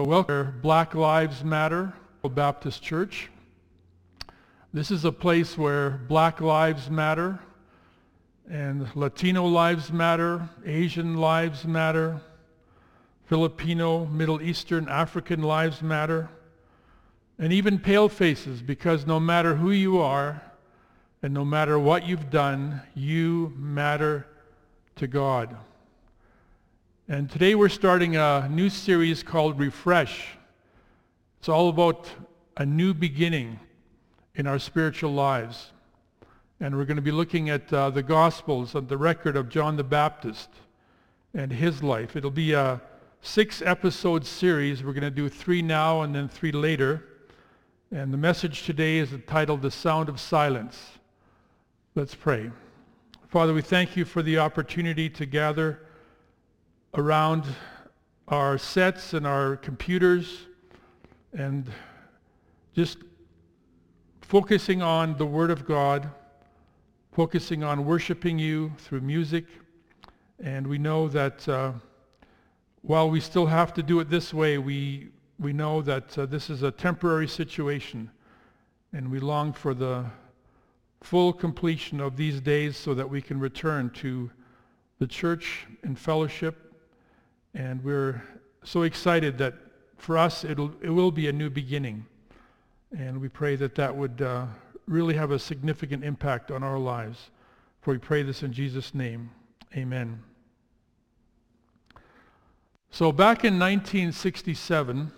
Welcome Black Lives Matter Baptist Church. This is a place where black lives matter and Latino lives matter, Asian lives matter, Filipino, Middle Eastern, African lives matter, and even pale faces because no matter who you are and no matter what you've done, you matter to God. And today we're starting a new series called Refresh. It's all about a new beginning in our spiritual lives. And we're going to be looking at uh, the Gospels and the record of John the Baptist and his life. It'll be a six episode series. We're going to do three now and then three later. And the message today is entitled The Sound of Silence. Let's pray. Father, we thank you for the opportunity to gather around our sets and our computers and just focusing on the Word of God, focusing on worshiping you through music. And we know that uh, while we still have to do it this way, we, we know that uh, this is a temporary situation. And we long for the full completion of these days so that we can return to the church and fellowship and we're so excited that for us it'll, it will be a new beginning. And we pray that that would uh, really have a significant impact on our lives. For we pray this in Jesus' name. Amen. So back in 1967,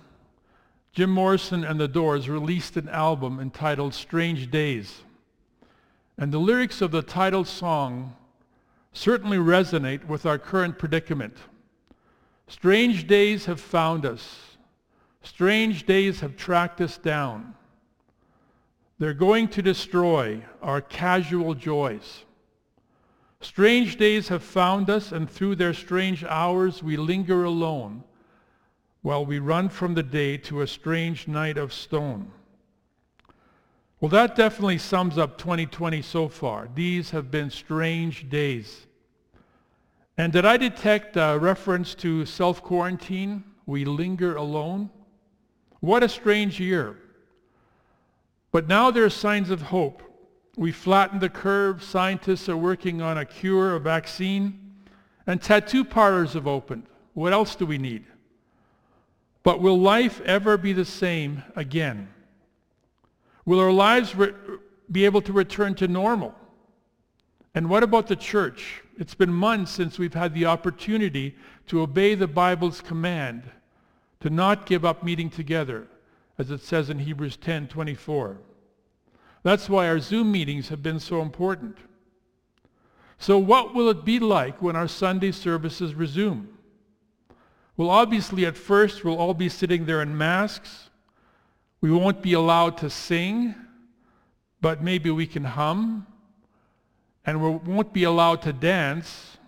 Jim Morrison and the Doors released an album entitled Strange Days. And the lyrics of the title song certainly resonate with our current predicament. Strange days have found us. Strange days have tracked us down. They're going to destroy our casual joys. Strange days have found us, and through their strange hours we linger alone while we run from the day to a strange night of stone. Well, that definitely sums up 2020 so far. These have been strange days. And did I detect a reference to self-quarantine? We linger alone. What a strange year. But now there are signs of hope. We flattened the curve. Scientists are working on a cure, a vaccine. And tattoo parlors have opened. What else do we need? But will life ever be the same again? Will our lives re- be able to return to normal? And what about the church? It's been months since we've had the opportunity to obey the Bible's command to not give up meeting together, as it says in Hebrews 10:24. That's why our Zoom meetings have been so important. So what will it be like when our Sunday services resume? Well, obviously at first we'll all be sitting there in masks. We won't be allowed to sing, but maybe we can hum and we won't be allowed to dance.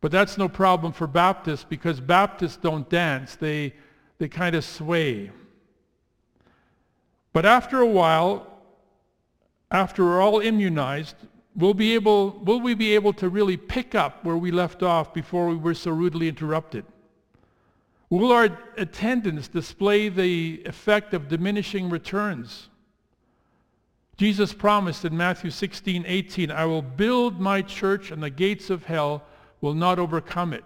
But that's no problem for Baptists because Baptists don't dance. They, they kind of sway. But after a while, after we're all immunized, will be able, will we be able to really pick up where we left off before we were so rudely interrupted? Will our attendance display the effect of diminishing returns? Jesus promised in Matthew 16, 18, I will build my church and the gates of hell will not overcome it.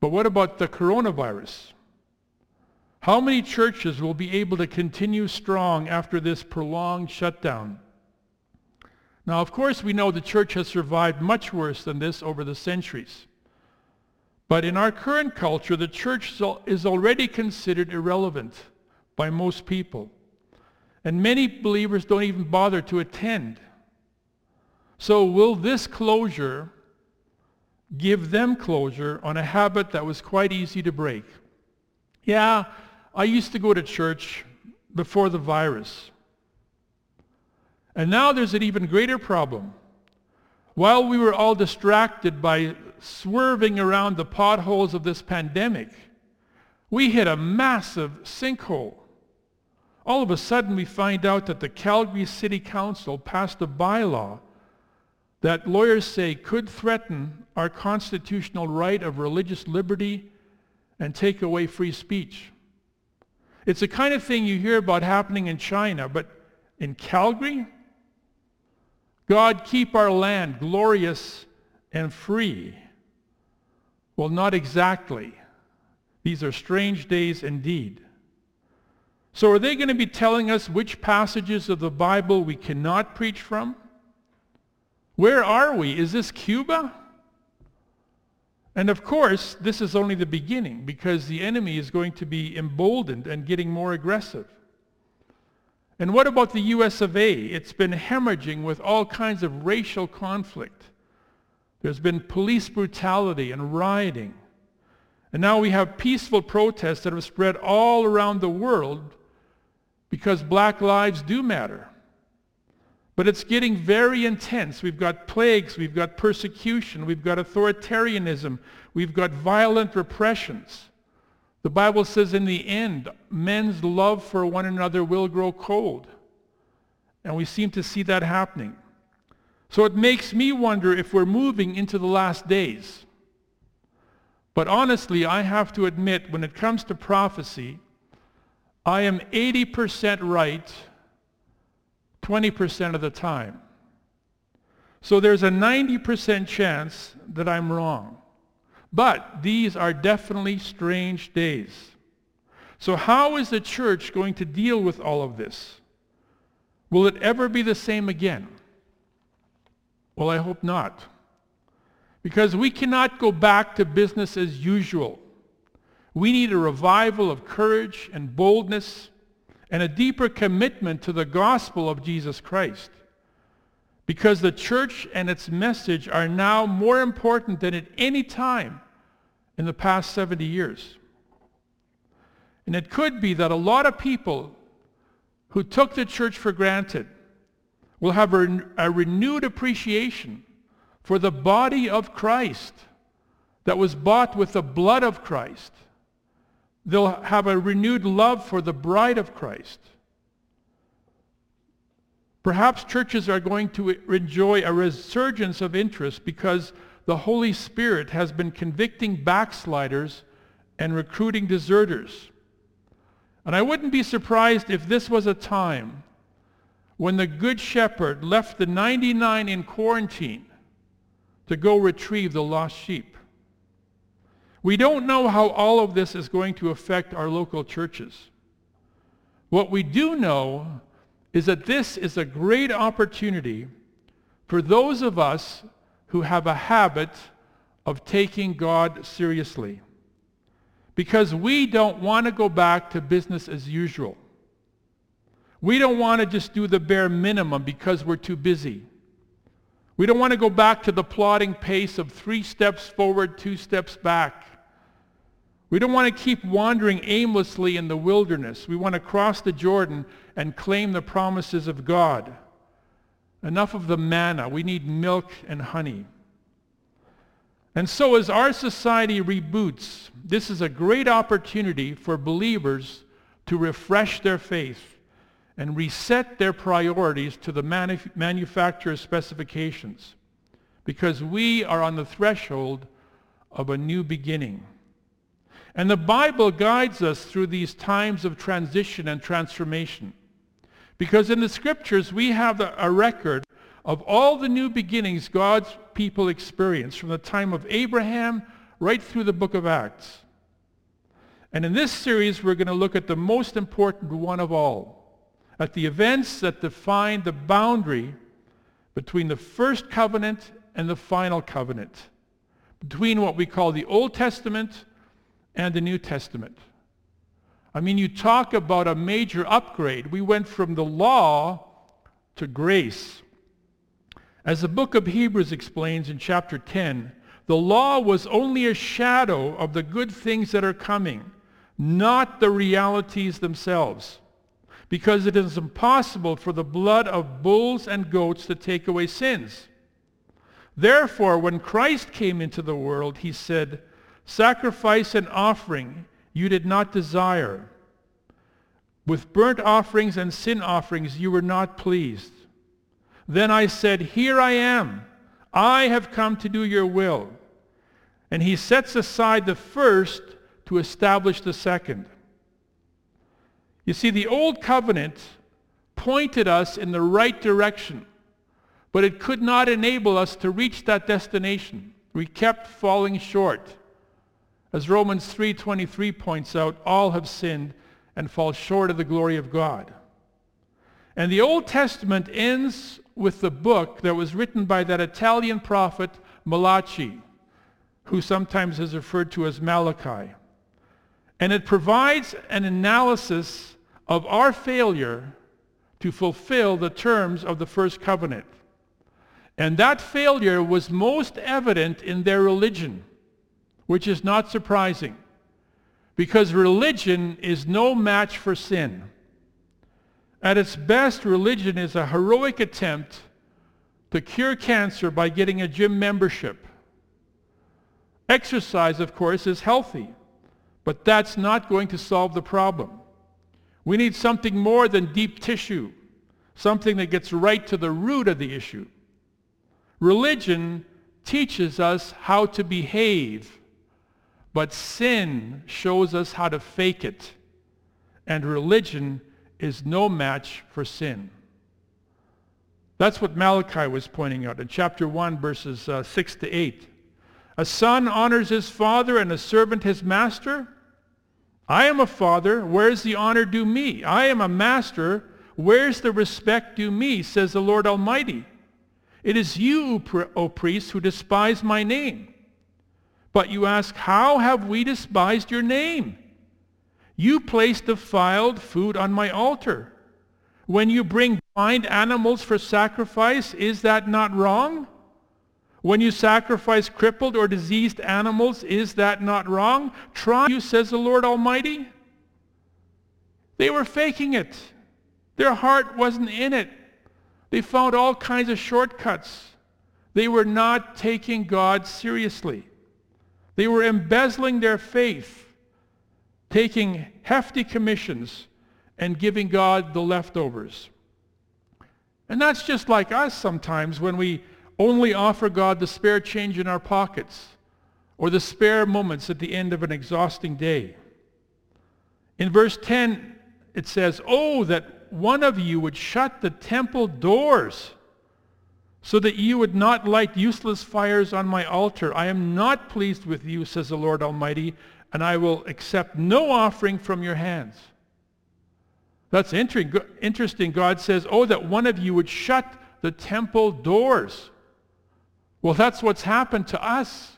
But what about the coronavirus? How many churches will be able to continue strong after this prolonged shutdown? Now, of course, we know the church has survived much worse than this over the centuries. But in our current culture, the church is already considered irrelevant by most people. And many believers don't even bother to attend. So will this closure give them closure on a habit that was quite easy to break? Yeah, I used to go to church before the virus. And now there's an even greater problem. While we were all distracted by swerving around the potholes of this pandemic, we hit a massive sinkhole. All of a sudden, we find out that the Calgary City Council passed a bylaw that lawyers say could threaten our constitutional right of religious liberty and take away free speech. It's the kind of thing you hear about happening in China, but in Calgary, God keep our land glorious and free. Well, not exactly. These are strange days indeed. So are they going to be telling us which passages of the Bible we cannot preach from? Where are we? Is this Cuba? And of course, this is only the beginning because the enemy is going to be emboldened and getting more aggressive. And what about the US of A? It's been hemorrhaging with all kinds of racial conflict. There's been police brutality and rioting. And now we have peaceful protests that have spread all around the world because black lives do matter. But it's getting very intense. We've got plagues, we've got persecution, we've got authoritarianism, we've got violent repressions. The Bible says in the end, men's love for one another will grow cold. And we seem to see that happening. So it makes me wonder if we're moving into the last days. But honestly, I have to admit, when it comes to prophecy, I am 80% right 20% of the time. So there's a 90% chance that I'm wrong. But these are definitely strange days. So how is the church going to deal with all of this? Will it ever be the same again? Well, I hope not. Because we cannot go back to business as usual. We need a revival of courage and boldness and a deeper commitment to the gospel of Jesus Christ. Because the church and its message are now more important than at any time in the past 70 years. And it could be that a lot of people who took the church for granted will have a, renewed appreciation for the body of Christ that was bought with the blood of Christ. They'll have a renewed love for the bride of Christ. Perhaps churches are going to enjoy a resurgence of interest because the Holy Spirit has been convicting backsliders and recruiting deserters. And I wouldn't be surprised if this was a time when the Good Shepherd left the 99 in quarantine to go retrieve the lost sheep. We don't know how all of this is going to affect our local churches. What we do know is that this is a great opportunity for those of us who have a habit of taking God seriously. Because we don't want to go back to business as usual. We don't want to just do the bare minimum because we're too busy. We don't want to go back to the plodding pace of three steps forward, two steps back. We don't want to keep wandering aimlessly in the wilderness. We want to cross the Jordan and claim the promises of God. Enough of the manna. We need milk and honey. And so as our society reboots, this is a great opportunity for believers to refresh their faith and reset their priorities to the manuf- manufacturer's specifications because we are on the threshold of a new beginning. And the Bible guides us through these times of transition and transformation. Because in the scriptures, we have a record of all the new beginnings God's people experienced from the time of Abraham right through the book of Acts. And in this series, we're going to look at the most important one of all, at the events that define the boundary between the first covenant and the final covenant, between what we call the Old Testament and the New Testament. I mean, you talk about a major upgrade. We went from the law to grace. As the book of Hebrews explains in chapter 10, the law was only a shadow of the good things that are coming, not the realities themselves. Because it is impossible for the blood of bulls and goats to take away sins. Therefore, when Christ came into the world, he said, Sacrifice and offering you did not desire. With burnt offerings and sin offerings you were not pleased. Then I said, Here I am. I have come to do your will. And he sets aside the first to establish the second. You see, the old covenant pointed us in the right direction, but it could not enable us to reach that destination. We kept falling short. As Romans 3.23 points out, all have sinned and fall short of the glory of God. And the Old Testament ends with the book that was written by that Italian prophet Malachi, who sometimes is referred to as Malachi. And it provides an analysis of our failure to fulfill the terms of the first covenant. And that failure was most evident in their religion, which is not surprising, because religion is no match for sin. At its best, religion is a heroic attempt to cure cancer by getting a gym membership. Exercise, of course, is healthy, but that's not going to solve the problem. We need something more than deep tissue, something that gets right to the root of the issue. Religion teaches us how to behave, but sin shows us how to fake it. And religion is no match for sin. That's what Malachi was pointing out in chapter 1, verses uh, 6 to 8. A son honors his father and a servant his master. I am a father. Where's the honor due me? I am a master. Where's the respect due me, says the Lord Almighty. It is you, O priests, who despise my name. But you ask, how have we despised your name? You place defiled food on my altar. When you bring blind animals for sacrifice, is that not wrong? When you sacrifice crippled or diseased animals, is that not wrong? Try you, says the Lord Almighty. They were faking it. Their heart wasn't in it. They found all kinds of shortcuts. They were not taking God seriously. They were embezzling their faith taking hefty commissions and giving God the leftovers. And that's just like us sometimes when we only offer God the spare change in our pockets or the spare moments at the end of an exhausting day. In verse 10, it says, Oh, that one of you would shut the temple doors so that you would not light useless fires on my altar. I am not pleased with you, says the Lord Almighty, and I will accept no offering from your hands. That's interesting. God says, oh, that one of you would shut the temple doors. Well, that's what's happened to us.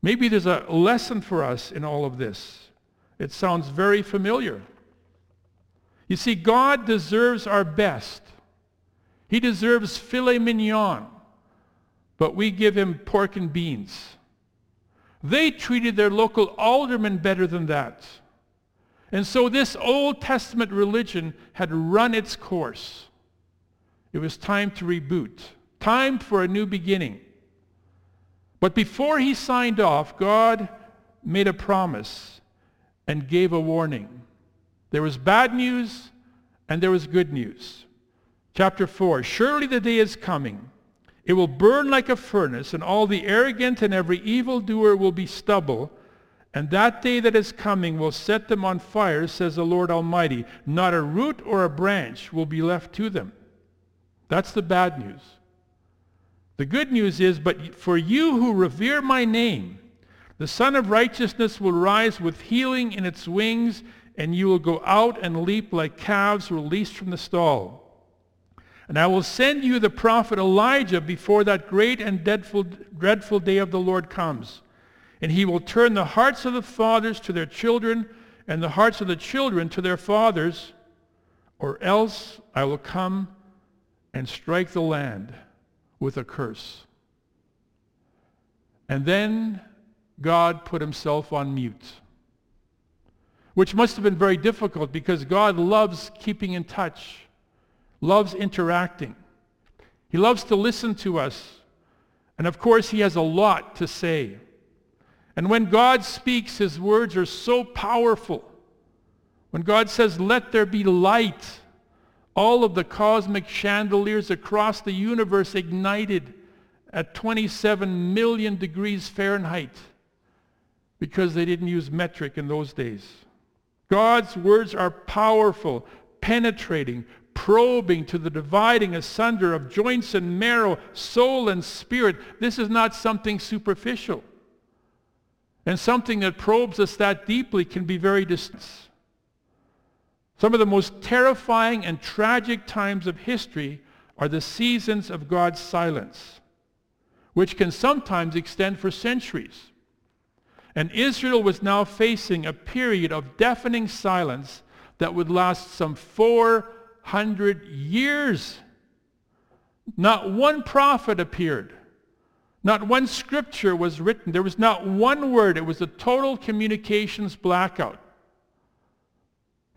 Maybe there's a lesson for us in all of this. It sounds very familiar. You see, God deserves our best. He deserves filet mignon, but we give him pork and beans. They treated their local aldermen better than that. And so this Old Testament religion had run its course. It was time to reboot, time for a new beginning. But before he signed off, God made a promise and gave a warning. There was bad news and there was good news. Chapter 4, surely the day is coming it will burn like a furnace, and all the arrogant and every evildoer will be stubble. And that day that is coming will set them on fire, says the Lord Almighty. Not a root or a branch will be left to them. That's the bad news. The good news is, but for you who revere my name, the Sun of Righteousness will rise with healing in its wings, and you will go out and leap like calves released from the stall. And I will send you the prophet Elijah before that great and dreadful, dreadful day of the Lord comes. And he will turn the hearts of the fathers to their children and the hearts of the children to their fathers, or else I will come and strike the land with a curse. And then God put himself on mute, which must have been very difficult because God loves keeping in touch loves interacting. He loves to listen to us. And of course, he has a lot to say. And when God speaks, his words are so powerful. When God says, let there be light, all of the cosmic chandeliers across the universe ignited at 27 million degrees Fahrenheit. because they didn't use metric in those days. God's words are powerful, penetrating, probing to the dividing asunder of joints and marrow, soul and spirit. This is not something superficial. And something that probes us that deeply can be very distant. Some of the most terrifying and tragic times of history are the seasons of God's silence, which can sometimes extend for centuries. And Israel was now facing a period of deafening silence that would last some 400 years. Not one prophet appeared. Not one scripture was written. There was not one word. It was a total communications blackout.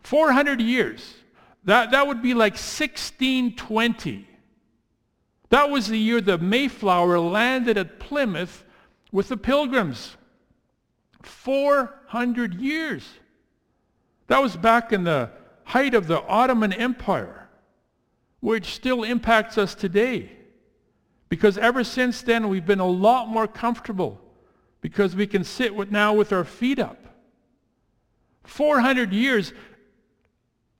400 years. That, that would be like 1620. That was the year the Mayflower landed at Plymouth with the pilgrims. 400 years. That was back in the height of the Ottoman Empire, which still impacts us today. Because ever since then, we've been a lot more comfortable because we can sit with, now with our feet up. 400 years,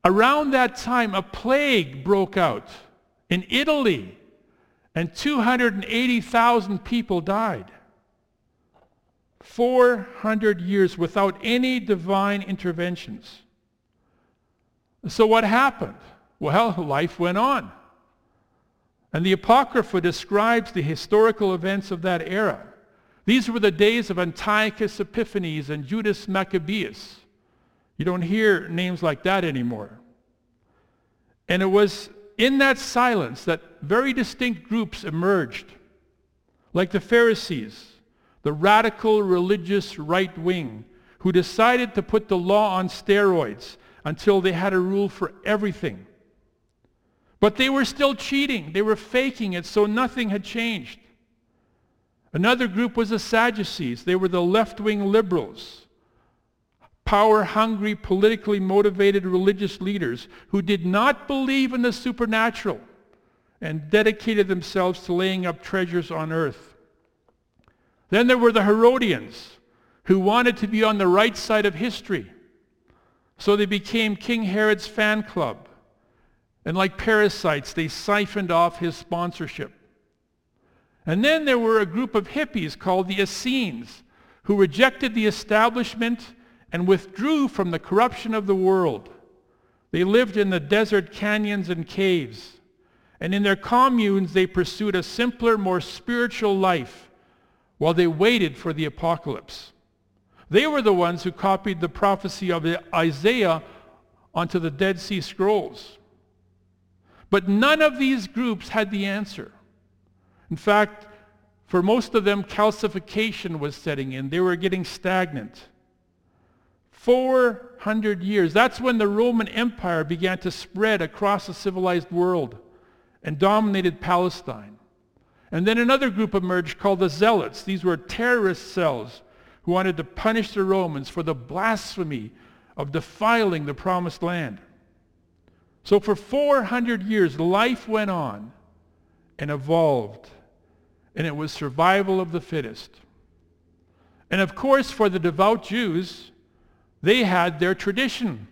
around that time, a plague broke out in Italy and 280,000 people died. 400 years without any divine interventions. So what happened? Well, life went on. And the Apocrypha describes the historical events of that era. These were the days of Antiochus Epiphanes and Judas Maccabeus. You don't hear names like that anymore. And it was in that silence that very distinct groups emerged, like the Pharisees, the radical religious right wing, who decided to put the law on steroids until they had a rule for everything. But they were still cheating. They were faking it, so nothing had changed. Another group was the Sadducees. They were the left-wing liberals, power-hungry, politically motivated religious leaders who did not believe in the supernatural and dedicated themselves to laying up treasures on earth. Then there were the Herodians who wanted to be on the right side of history. So they became King Herod's fan club. And like parasites, they siphoned off his sponsorship. And then there were a group of hippies called the Essenes who rejected the establishment and withdrew from the corruption of the world. They lived in the desert canyons and caves. And in their communes, they pursued a simpler, more spiritual life while they waited for the apocalypse. They were the ones who copied the prophecy of Isaiah onto the Dead Sea Scrolls. But none of these groups had the answer. In fact, for most of them, calcification was setting in. They were getting stagnant. 400 years. That's when the Roman Empire began to spread across the civilized world and dominated Palestine. And then another group emerged called the Zealots. These were terrorist cells who wanted to punish the Romans for the blasphemy of defiling the promised land. So for 400 years, life went on and evolved, and it was survival of the fittest. And of course, for the devout Jews, they had their tradition.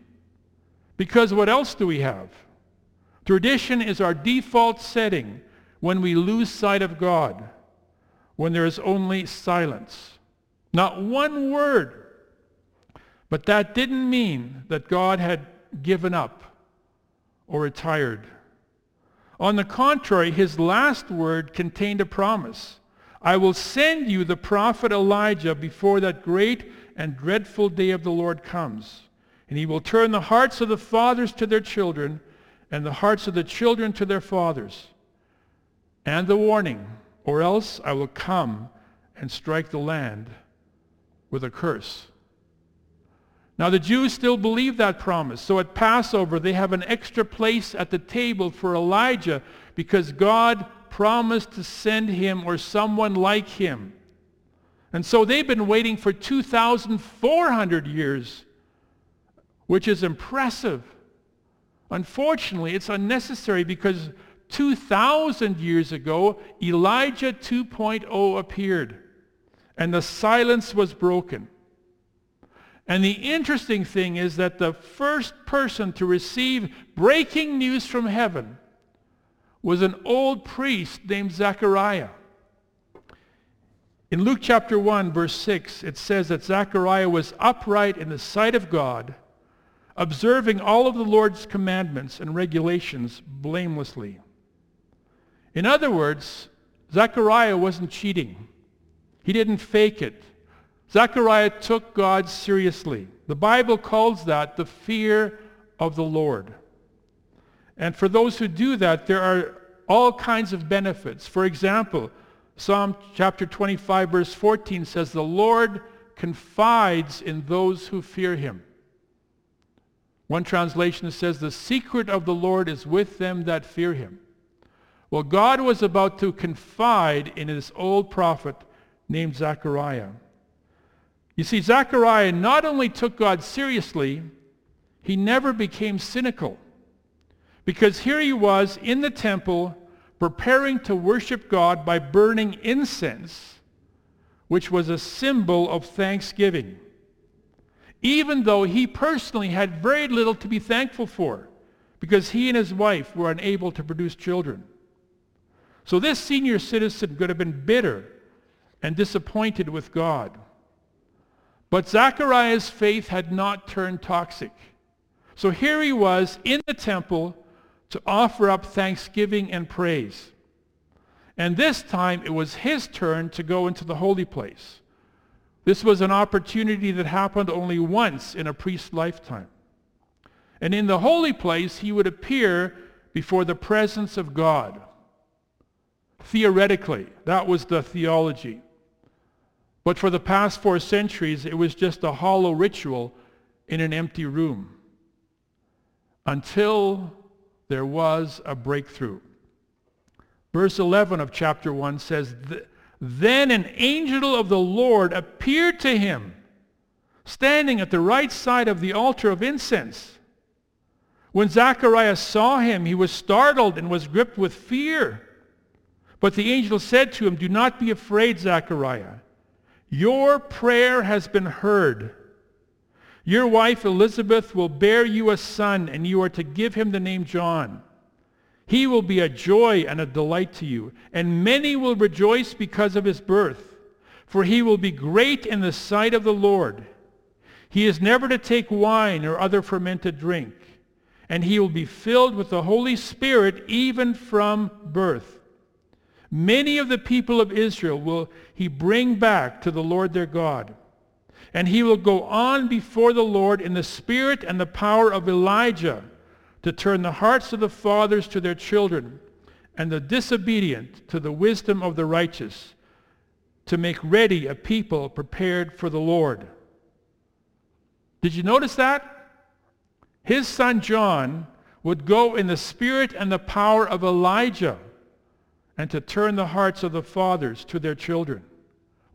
Because what else do we have? Tradition is our default setting when we lose sight of God, when there is only silence. Not one word. But that didn't mean that God had given up or retired. On the contrary, his last word contained a promise. I will send you the prophet Elijah before that great and dreadful day of the Lord comes. And he will turn the hearts of the fathers to their children and the hearts of the children to their fathers. And the warning, or else I will come and strike the land with a curse. Now the Jews still believe that promise. So at Passover, they have an extra place at the table for Elijah because God promised to send him or someone like him. And so they've been waiting for 2,400 years, which is impressive. Unfortunately, it's unnecessary because 2,000 years ago, Elijah 2.0 appeared, and the silence was broken. And the interesting thing is that the first person to receive breaking news from heaven was an old priest named Zechariah. In Luke chapter 1, verse 6, it says that Zechariah was upright in the sight of God, observing all of the Lord's commandments and regulations blamelessly. In other words, Zechariah wasn't cheating. He didn't fake it. Zechariah took God seriously. The Bible calls that the fear of the Lord. And for those who do that, there are all kinds of benefits. For example, Psalm chapter 25, verse 14 says, The Lord confides in those who fear him. One translation says, The secret of the Lord is with them that fear him. Well, God was about to confide in his old prophet named Zechariah. You see, Zechariah not only took God seriously, he never became cynical. Because here he was in the temple preparing to worship God by burning incense, which was a symbol of thanksgiving, even though he personally had very little to be thankful for, because he and his wife were unable to produce children. So this senior citizen could have been bitter and disappointed with God. But Zechariah's faith had not turned toxic. So here he was in the temple to offer up thanksgiving and praise. And this time it was his turn to go into the holy place. This was an opportunity that happened only once in a priest's lifetime. And in the holy place, he would appear before the presence of God. Theoretically, that was the theology. But for the past four centuries, it was just a hollow ritual in an empty room. Until there was a breakthrough. Verse 11 of chapter 1 says, Then an angel of the Lord appeared to him, standing at the right side of the altar of incense. When Zacharias saw him, he was startled and was gripped with fear. But the angel said to him, Do not be afraid, Zechariah. Your prayer has been heard. Your wife Elizabeth will bear you a son, and you are to give him the name John. He will be a joy and a delight to you, and many will rejoice because of his birth, for he will be great in the sight of the Lord. He is never to take wine or other fermented drink, and he will be filled with the Holy Spirit even from birth. Many of the people of Israel will he bring back to the Lord their God and he will go on before the Lord in the spirit and the power of Elijah to turn the hearts of the fathers to their children and the disobedient to the wisdom of the righteous to make ready a people prepared for the Lord. Did you notice that? His son John would go in the spirit and the power of Elijah and to turn the hearts of the fathers to their children.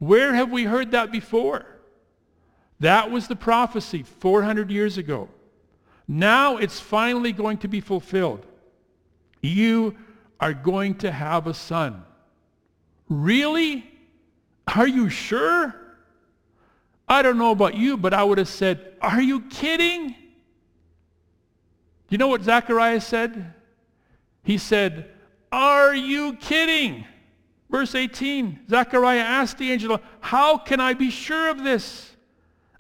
Where have we heard that before? That was the prophecy 400 years ago. Now it's finally going to be fulfilled. You are going to have a son. Really? Are you sure? I don't know about you, but I would have said, are you kidding? You know what Zacharias said? He said, are you kidding? Verse 18, Zechariah asked the angel, how can I be sure of this?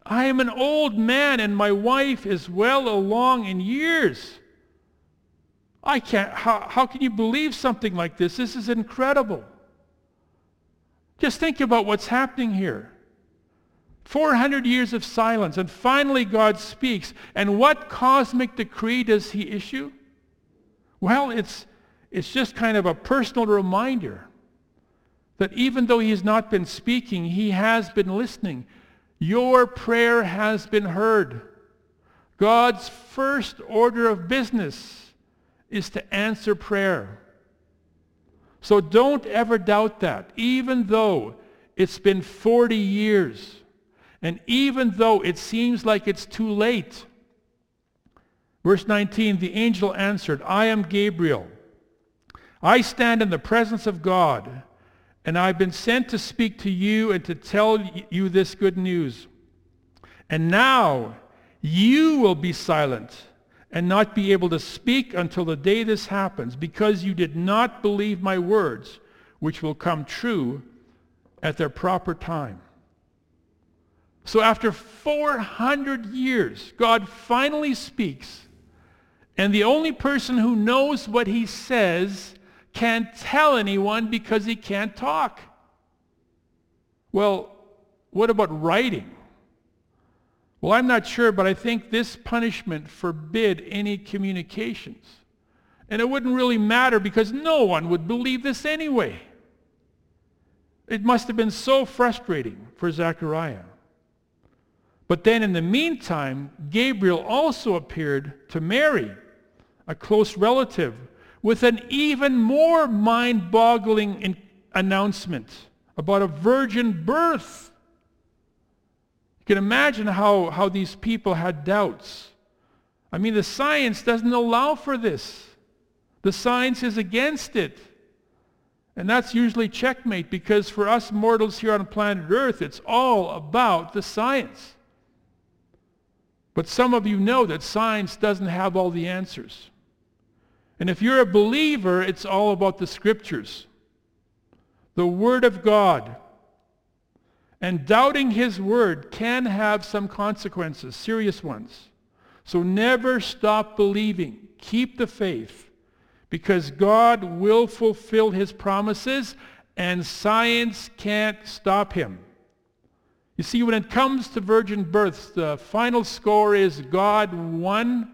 I am an old man and my wife is well along in years. I can't, how, how can you believe something like this? This is incredible. Just think about what's happening here. 400 years of silence, and finally God speaks. And what cosmic decree does he issue? Well, it's, it's just kind of a personal reminder that even though he has not been speaking, he has been listening. Your prayer has been heard. God's first order of business is to answer prayer. So don't ever doubt that, even though it's been 40 years, and even though it seems like it's too late. Verse 19, the angel answered, I am Gabriel. I stand in the presence of God and I've been sent to speak to you and to tell you this good news. And now you will be silent and not be able to speak until the day this happens, because you did not believe my words, which will come true at their proper time. So after 400 years, God finally speaks, and the only person who knows what he says can't tell anyone because he can't talk. Well, what about writing? Well, I'm not sure, but I think this punishment forbid any communications. And it wouldn't really matter because no one would believe this anyway. It must have been so frustrating for Zechariah. But then in the meantime, Gabriel also appeared to Mary, a close relative, with an even more mind-boggling announcement about a virgin birth. You can imagine how, how these people had doubts. I mean, the science doesn't allow for this. The science is against it. And that's usually checkmate because for us mortals here on planet Earth, it's all about the science. But some of you know that science doesn't have all the answers. And if you're a believer, it's all about the scriptures. The Word of God. And doubting his word can have some consequences, serious ones. So never stop believing. Keep the faith because God will fulfill his promises and science can't stop him. You see, when it comes to virgin births, the final score is God 1,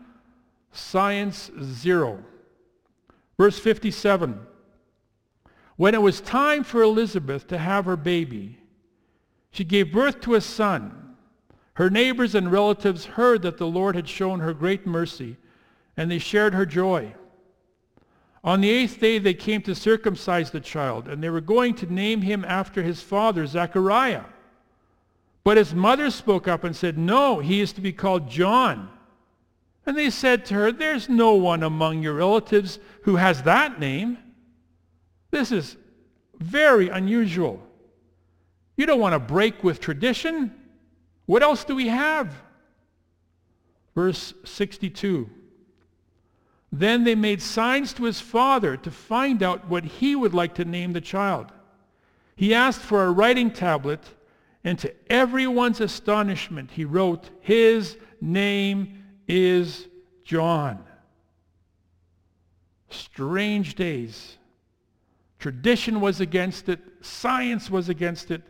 science 0. Verse 57. When it was time for Elizabeth to have her baby, she gave birth to a son. Her neighbors and relatives heard that the Lord had shown her great mercy, and they shared her joy. On the eighth day they came to circumcise the child, and they were going to name him after his father, Zechariah. But his mother spoke up and said, No, he is to be called John. And they said to her, There's no one among your relatives who has that name. This is very unusual. You don't want to break with tradition. What else do we have? Verse 62. Then they made signs to his father to find out what he would like to name the child. He asked for a writing tablet, and to everyone's astonishment, he wrote, His name is John. Strange days. Tradition was against it. Science was against it.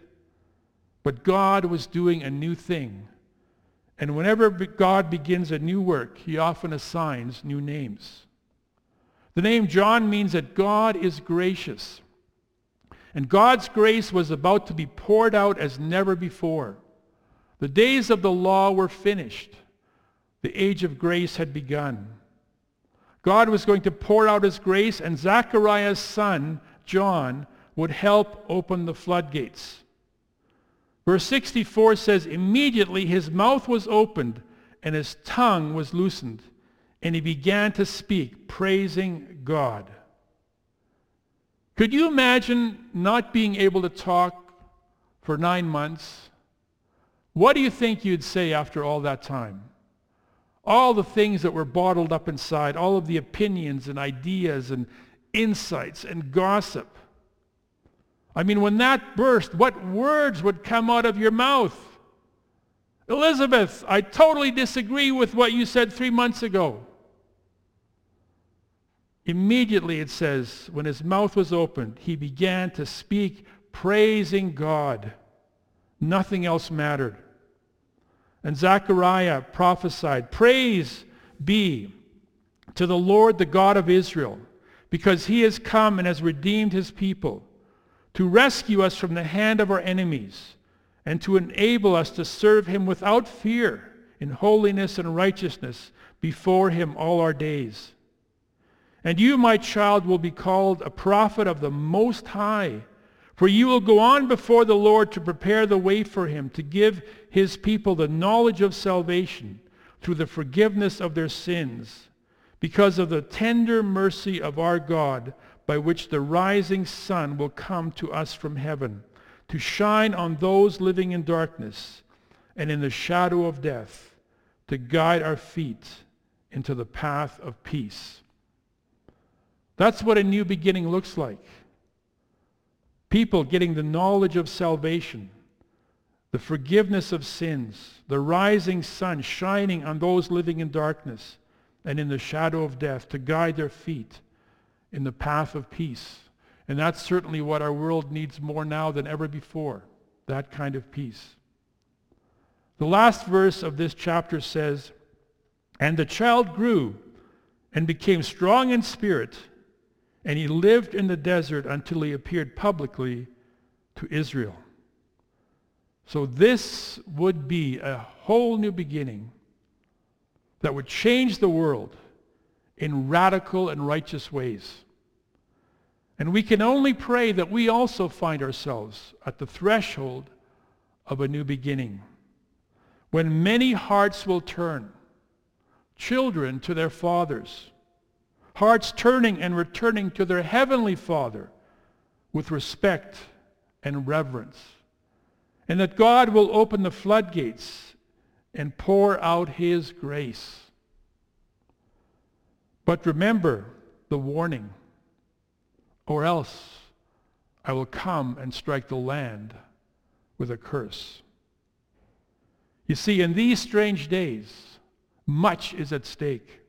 But God was doing a new thing. And whenever God begins a new work, he often assigns new names. The name John means that God is gracious. And God's grace was about to be poured out as never before. The days of the law were finished. The age of grace had begun. God was going to pour out his grace, and Zechariah's son, John, would help open the floodgates. Verse 64 says, Immediately his mouth was opened and his tongue was loosened, and he began to speak, praising God. Could you imagine not being able to talk for nine months? What do you think you'd say after all that time? All the things that were bottled up inside, all of the opinions and ideas and insights and gossip. I mean, when that burst, what words would come out of your mouth? Elizabeth, I totally disagree with what you said three months ago. Immediately, it says, when his mouth was opened, he began to speak, praising God. Nothing else mattered. And Zechariah prophesied, Praise be to the Lord, the God of Israel, because he has come and has redeemed his people to rescue us from the hand of our enemies and to enable us to serve him without fear in holiness and righteousness before him all our days. And you, my child, will be called a prophet of the Most High, for you will go on before the Lord to prepare the way for him, to give his people the knowledge of salvation through the forgiveness of their sins, because of the tender mercy of our God, by which the rising sun will come to us from heaven, to shine on those living in darkness and in the shadow of death to guide our feet into the path of peace. That's what a new beginning looks like. People getting the knowledge of salvation, the forgiveness of sins, the rising sun shining on those living in darkness and in the shadow of death to guide their feet in the path of peace. And that's certainly what our world needs more now than ever before, that kind of peace. The last verse of this chapter says, And the child grew and became strong in spirit, and he lived in the desert until he appeared publicly to Israel. So this would be a whole new beginning that would change the world in radical and righteous ways. And we can only pray that we also find ourselves at the threshold of a new beginning. When many hearts will turn, children to their fathers, hearts turning and returning to their heavenly Father with respect and reverence. And that God will open the floodgates and pour out his grace. But remember the warning or else I will come and strike the land with a curse. You see, in these strange days, much is at stake.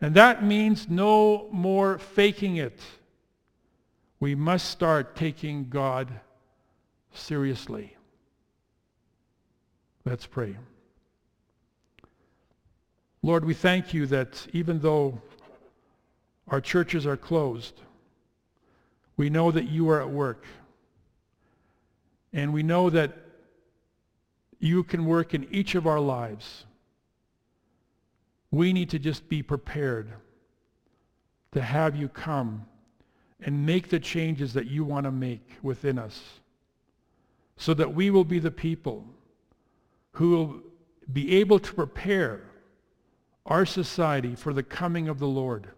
And that means no more faking it. We must start taking God seriously. Let's pray. Lord, we thank you that even though our churches are closed, we know that you are at work. And we know that you can work in each of our lives. We need to just be prepared to have you come and make the changes that you want to make within us so that we will be the people who will be able to prepare our society for the coming of the Lord,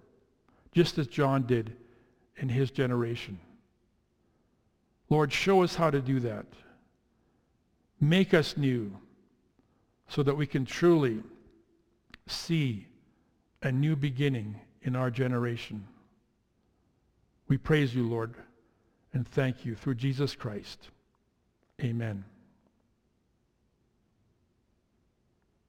just as John did in his generation. Lord, show us how to do that. Make us new so that we can truly see a new beginning in our generation. We praise you, Lord, and thank you through Jesus Christ. Amen.